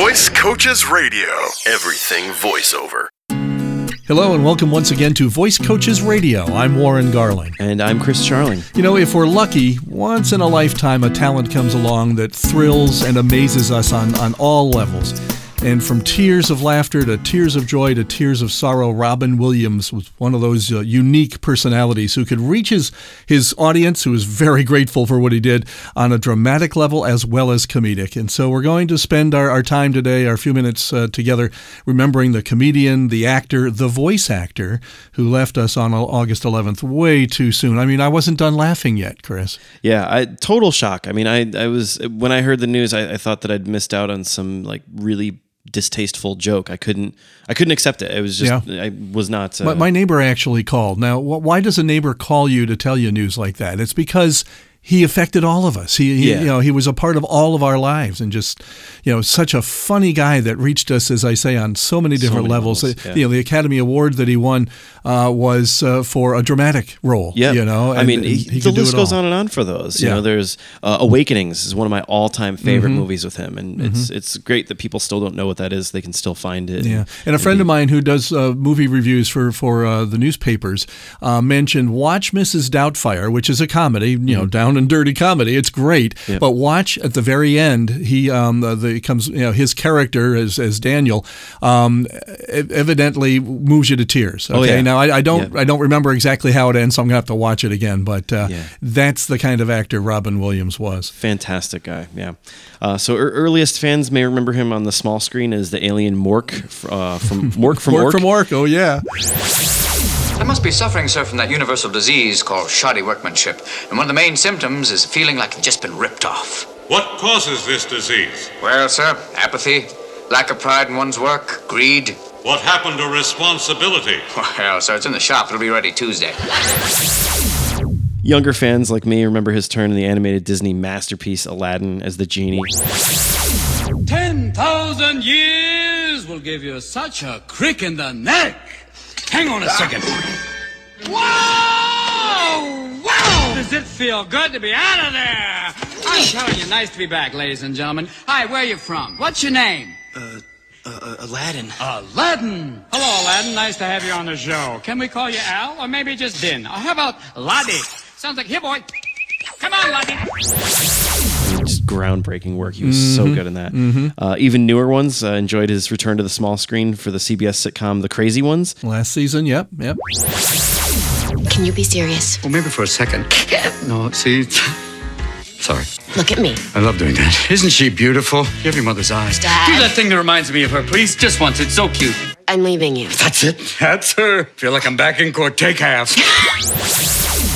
Voice Coaches Radio. Everything voiceover. Hello and welcome once again to Voice Coaches Radio. I'm Warren Garling. And I'm Chris Garling. You know, if we're lucky, once in a lifetime a talent comes along that thrills and amazes us on, on all levels. And from tears of laughter to tears of joy to tears of sorrow, Robin Williams was one of those uh, unique personalities who could reach his, his audience, who was very grateful for what he did, on a dramatic level as well as comedic. And so we're going to spend our, our time today, our few minutes uh, together, remembering the comedian, the actor, the voice actor who left us on August 11th way too soon. I mean, I wasn't done laughing yet, Chris. Yeah, I, total shock. I mean, I, I was, when I heard the news, I, I thought that I'd missed out on some like really distasteful joke. I couldn't I couldn't accept it. It was just yeah. I was not. Uh, my, my neighbor actually called. Now, why does a neighbor call you to tell you news like that? It's because he affected all of us. He, he, you know, he was a part of all of our lives, and just, you know, such a funny guy that reached us, as I say, on so many different so many levels. levels yeah. You know, the Academy Award that he won uh, was uh, for a dramatic role. Yeah, you know, and, I mean, he, he the list goes on and on for those. You yeah. know, there's uh, Awakenings is one of my all-time favorite mm-hmm. movies with him, and mm-hmm. it's it's great that people still don't know what that is. They can still find it. Yeah, and, and a friend be, of mine who does uh, movie reviews for for uh, the newspapers uh, mentioned Watch Mrs. Doubtfire, which is a comedy. You mm-hmm. know, down and dirty comedy it's great. Yep. But watch at the very end, he um, the, the comes you know his character as, as Daniel um, evidently moves you to tears. Oh, okay, oh, yeah. now I, I don't I don't remember exactly how it ends, so I'm gonna have to watch it again. But uh, yeah. that's the kind of actor Robin Williams was. Fantastic guy. Yeah. Uh, so er- earliest fans may remember him on the small screen as the alien Mork uh, from Mork from Mork from Ork. Oh yeah. I must be suffering, sir, from that universal disease called shoddy workmanship. And one of the main symptoms is feeling like you've just been ripped off. What causes this disease? Well, sir, apathy, lack of pride in one's work, greed. What happened to responsibility? Well, sir, it's in the shop. It'll be ready Tuesday. Younger fans like me remember his turn in the animated Disney masterpiece Aladdin as the genie. 10,000 years will give you such a crick in the neck. Hang on a second. Whoa! Wow! Does it feel good to be out of there? I'm telling you, nice to be back, ladies and gentlemen. Hi, where are you from? What's your name? Uh, uh, uh, Aladdin. Aladdin! Hello, Aladdin. Nice to have you on the show. Can we call you Al, or maybe just Din? Or how about Laddie? Sounds like here, boy. Come on, Laddie just groundbreaking work. He was mm-hmm. so good in that. Mm-hmm. Uh, even newer ones uh, enjoyed his return to the small screen for the CBS sitcom The Crazy Ones. Last season, yep, yep. Can you be serious? Well, maybe for a second. No, see. Sorry. Look at me. I love doing that. Isn't she beautiful? You have your mother's eyes. Dad. Do that thing that reminds me of her, please. Just once. It's so cute. I'm leaving you. That's it. That's her. Feel like I'm back in court. Take half.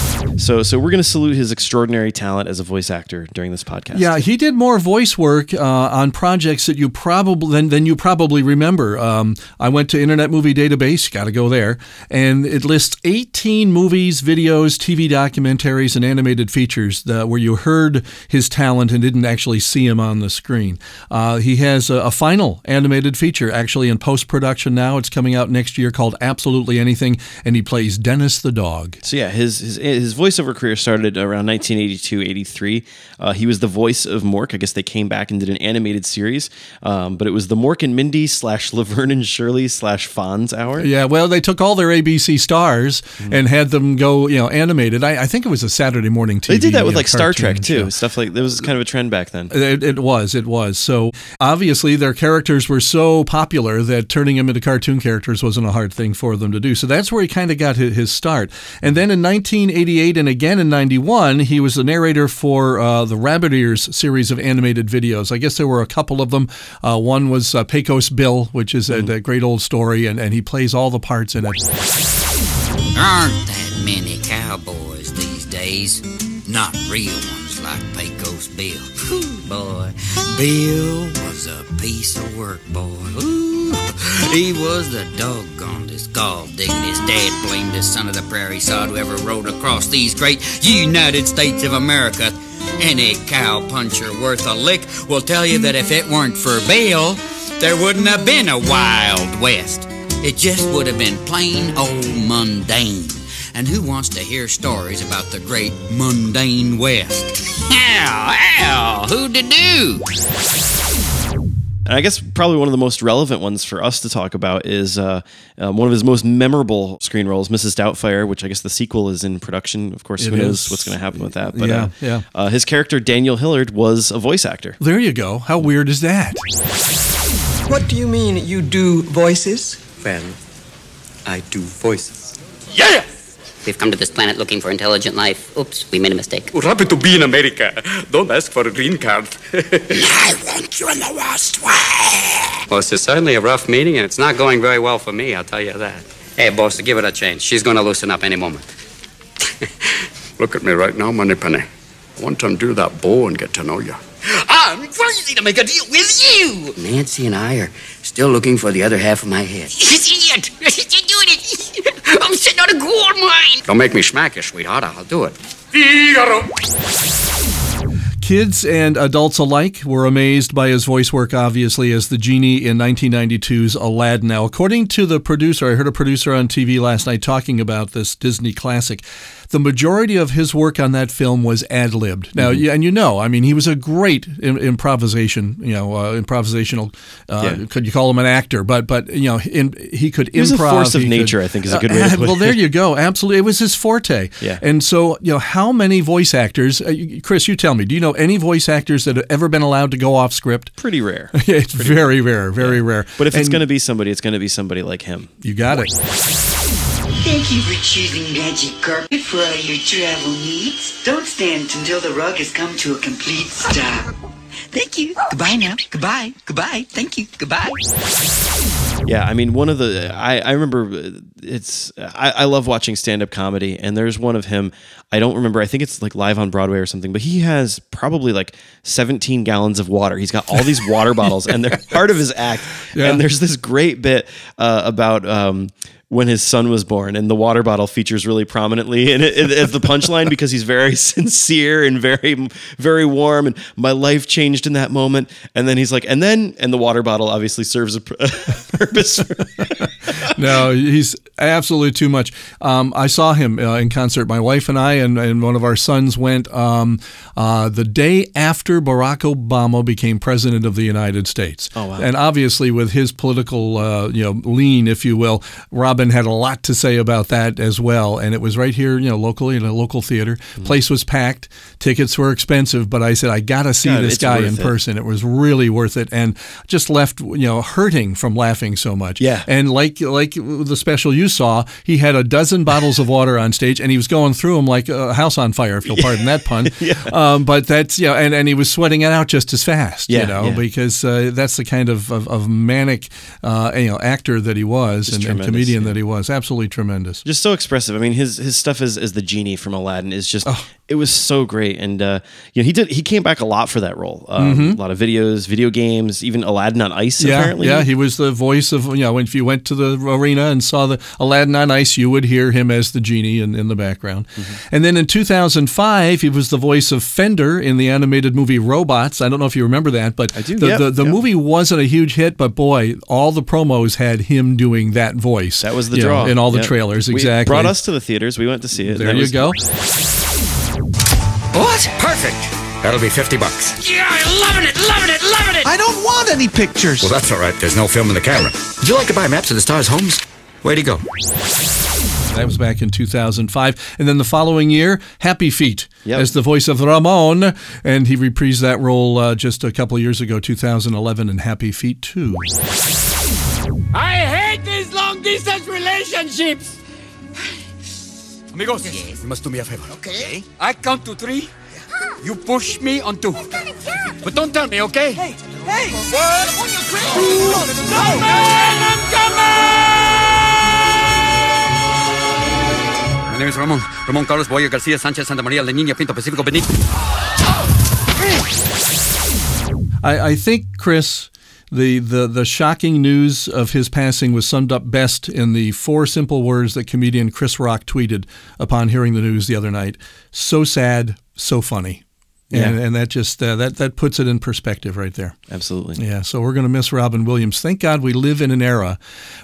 So, so we're going to salute his extraordinary talent as a voice actor during this podcast. Yeah, he did more voice work uh, on projects that you probably than, than you probably remember. Um, I went to Internet Movie Database, got to go there, and it lists 18 movies, videos, TV documentaries, and animated features that, where you heard his talent and didn't actually see him on the screen. Uh, he has a, a final animated feature actually in post production now. It's coming out next year called Absolutely Anything, and he plays Dennis the dog. So yeah, his his his voice voiceover career started around 1982, 83. Uh, he was the voice of Mork. I guess they came back and did an animated series, um, but it was the Mork and Mindy slash Laverne and Shirley slash Fonz hour. Yeah, well, they took all their ABC stars mm-hmm. and had them go, you know, animated. I, I, think it was a Saturday morning TV. They did that with like Star Trek too, stuff like that was kind of a trend back then. It, it was, it was. So obviously their characters were so popular that turning them into cartoon characters wasn't a hard thing for them to do. So that's where he kind of got his start. And then in 1988 and again in 91, he was the narrator for uh, the Rabbit Ears series of animated videos. I guess there were a couple of them. Uh, one was uh, Pecos Bill, which is a, mm. a, great old story, and, and he plays all the parts in it. Aren't that many cowboys these days? Not real ones like Pecos Bill. Ooh, boy, Bill was a piece of work, boy. Ooh, he was the doggonedest gall digging his dad blamed the son of the prairie sod who ever rode across these great United States of America. Any cow puncher worth a lick will tell you that if it weren't for Bill, there wouldn't have been a Wild West. It just would have been plain old mundane. And who wants to hear stories about the great mundane West? Ow, ow, who to do? And I guess probably one of the most relevant ones for us to talk about is uh, um, one of his most memorable screen roles, Mrs. Doubtfire, which I guess the sequel is in production. Of course, It who knows what's going to happen with that? But Yeah, uh, yeah. Uh, his character Daniel Hillard was a voice actor. There you go. How weird is that? What do you mean you do voices? Well, I do voices. Yeah! We've come to this planet looking for intelligent life. Oops, we made a mistake. We're happy to be in America. Don't ask for a green card. I want you in the worst way. Well, this is certainly a rough meeting, and it's not going very well for me, I'll tell you that. Hey, boss, give it a chance. She's going to loosen up any moment. Look at me right now, Moneypenny. I want to undo that bow and get to know you. I'm crazy to make a deal with you. Nancy and I are still looking for the other half of my head. Idiot! You're doing it. I'm sitting on a gold mine. Don't make me smack you, sweetheart. I'll do it. Figaro! Kids and adults alike were amazed by his voice work, obviously, as the genie in 1992's Aladdin. Now, according to the producer, I heard a producer on TV last night talking about this Disney classic. The majority of his work on that film was ad libbed. Now, Mm-hmm. and you know, I mean, he was a great Im- improvisation, you know, uh, improvisational. Uh, Yeah. Could you call him an actor? But, but you know, in, he could He was a improv. force of could- nature, I think, is a good way to put well, it. there you go. Absolutely, it was his forte. Yeah. And so, you know, how many voice actors? Uh, Chris, you tell me. Do you know any voice actors that have ever been allowed to go off script? Pretty rare. it's very rare, very rare. But if it's going to be somebody, it's going to be somebody like him. you got it. Thank you for choosing Magic Carpet for all your travel needs. Don't stand until the rug has come to a complete stop. Thank you. Goodbye now. Goodbye. Goodbye. Thank you. Goodbye. Yeah, I mean, one of the I, I remember uh, it's I, I love watching stand up comedy, and there's one of him. I don't remember. I think it's like live on Broadway or something, but he has probably like 17 gallons of water. He's got all these water bottles, and they're part of his act. Yeah. And there's this great bit uh, about. Um, when his son was born, and the water bottle features really prominently in it as the punchline because he's very sincere and very, very warm. And my life changed in that moment. And then he's like, and then, and the water bottle obviously serves a purpose. no, he's absolutely too much. Um, I saw him uh, in concert. My wife and I and, and one of our sons went um, uh, the day after Barack Obama became president of the United States. Oh, wow. And obviously, with his political, uh, you know, lean, if you will, Robin had a lot to say about that as well. And it was right here, you know, locally in a local theater. Mm-hmm. Place was packed. Tickets were expensive, but I said I got to see God, this guy in it. person. It was really worth it, and just left, you know, hurting from laughing so much. Yeah. And like like the special you saw, he had a dozen bottles of water on stage, and he was going through them like a house on fire, if you'll pardon that pun. um, but that's you know, and, and he was sweating it out just as fast, Yeah, you know, yeah. because uh, that's the kind of of, of manic, uh, you know, actor that he was and, and comedian yeah. that he was. Absolutely tremendous. just so expressive. I mean, his his stuff as, as the genie from Aladdin is just oh. It was so great, and uh, you know he did he came back a lot for that role. Um, Mhm. A lot of videos, video games, even Aladdin on Ice. Yeah, apparently, yeah, he was the voice of you know. If you went to the arena and saw the Aladdin on Ice, you would hear him as the genie in, in the background. Mm-hmm. And then in 2005, he was the voice of Fender in the animated movie Robots. I don't know if you remember that, but I do, The, the, the movie wasn't a huge hit, but boy, all the promos had him doing that voice. that was the you know, draw in all the trailers. We- Exactly. brought us to the theaters. We went to see it. There you was- go. What? Perfect. That'll be 50 bucks. Yeah, i loving it, loving it, loving it. I don't want any pictures. Well, that's all right. There's no film in the camera. Would you like to buy maps of the stars' homes? Where'd he go? That was back in 2005. And then the following year, Happy Feet Yep. as the voice of Ramon. And he reprised that role uh, just a couple of years ago, 2011, in Happy Feet 2. I hate these long distance relationships. Amigos, you must do me a favor. Okay. I count to three. You push me on two. But don't tell me, okay? Hey, hey! One, two, no, man, I'm My name is Ramon. Ramon Carlos Boyer Garcia Sanchez Santa Maria La Niña Pinto Pacifico Benito. I, I think, Chris, the, the, the shocking news of his passing was summed up best in the four simple words that comedian Chris Rock tweeted upon hearing the news the other night So sad, so funny. And, Yeah. and that just uh, that that puts it in perspective right there. Absolutely. Yeah, so we're going to miss Robin Williams. Thank God we live in an era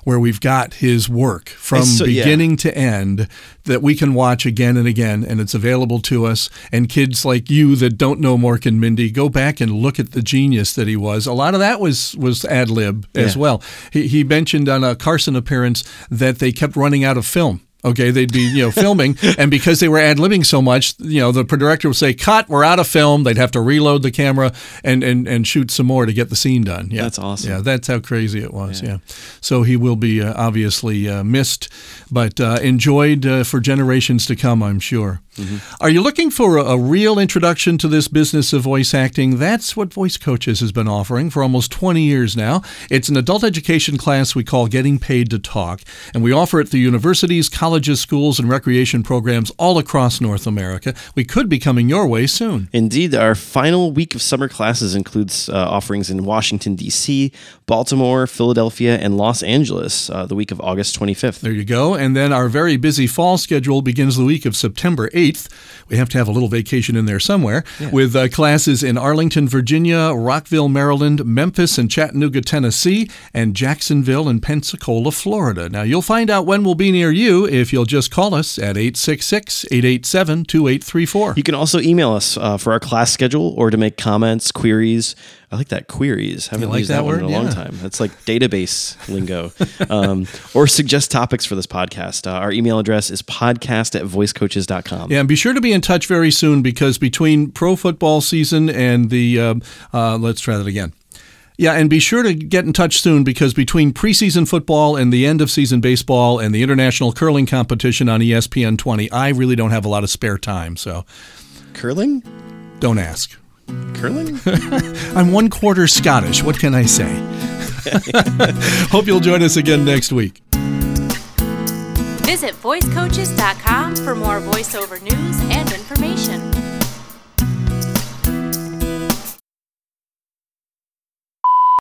where we've got his work from so- yeah. beginning to end that we can watch again and again, and it's available to us. And kids like you that don't know Mork and Mindy, go back and look at the genius that he was. A lot of that was was ad lib as well. He, he mentioned on a Carson appearance that they kept running out of film. Okay, they'd be you know filming, and because they were ad libbing so much, you know the director would say, "Cut, we're out of film." They'd have to reload the camera and and and shoot some more to get the scene done. Yeah, That's awesome. Yeah, that's how crazy it was. Yeah, so he will be uh, obviously uh, missed, but uh, enjoyed uh, for generations to come, I'm sure. Are you looking for a, a real introduction to this business of voice acting? That's what Voice Coaches has been offering for almost 20 years now. It's an adult education class we call Getting Paid to Talk, and we offer it through universities, colleges, schools, and recreation programs all across North America. We could be coming your way soon. Indeed, our final week of summer classes includes uh, offerings in Washington, D.C., Baltimore, Philadelphia, and Los Angeles uh, the week of August 25th. There you go. And then our very busy fall schedule begins the week of September 8th. We have to have a little vacation in there somewhere with uh, classes in Arlington, Virginia, Rockville, Maryland, Memphis and Chattanooga, Tennessee, and Jacksonville and Pensacola, Florida. Now, you'll find out when we'll be near you if you'll just call us at 866 887 2834. You can also email us uh, for our class schedule or to make comments, queries. I like that queries. Haven't like used that that, one in word? a long time. That's like database lingo. Um, or suggest topics for this podcast. Uh, our email address is podcast at voicecoaches.com. Yeah, and be sure to be in touch very soon because between pro football season and the, uh, uh, let's try that again. Yeah, and be sure to get in touch soon because between preseason football and the end of season baseball and the international curling competition on ESPN 20, I really don't have a lot of spare time. So, curling? Don't ask. Curling? I'm one quarter Scottish. What can I say? Hope you'll join us again next week. Visit voicecoaches.com for more voiceover news and information.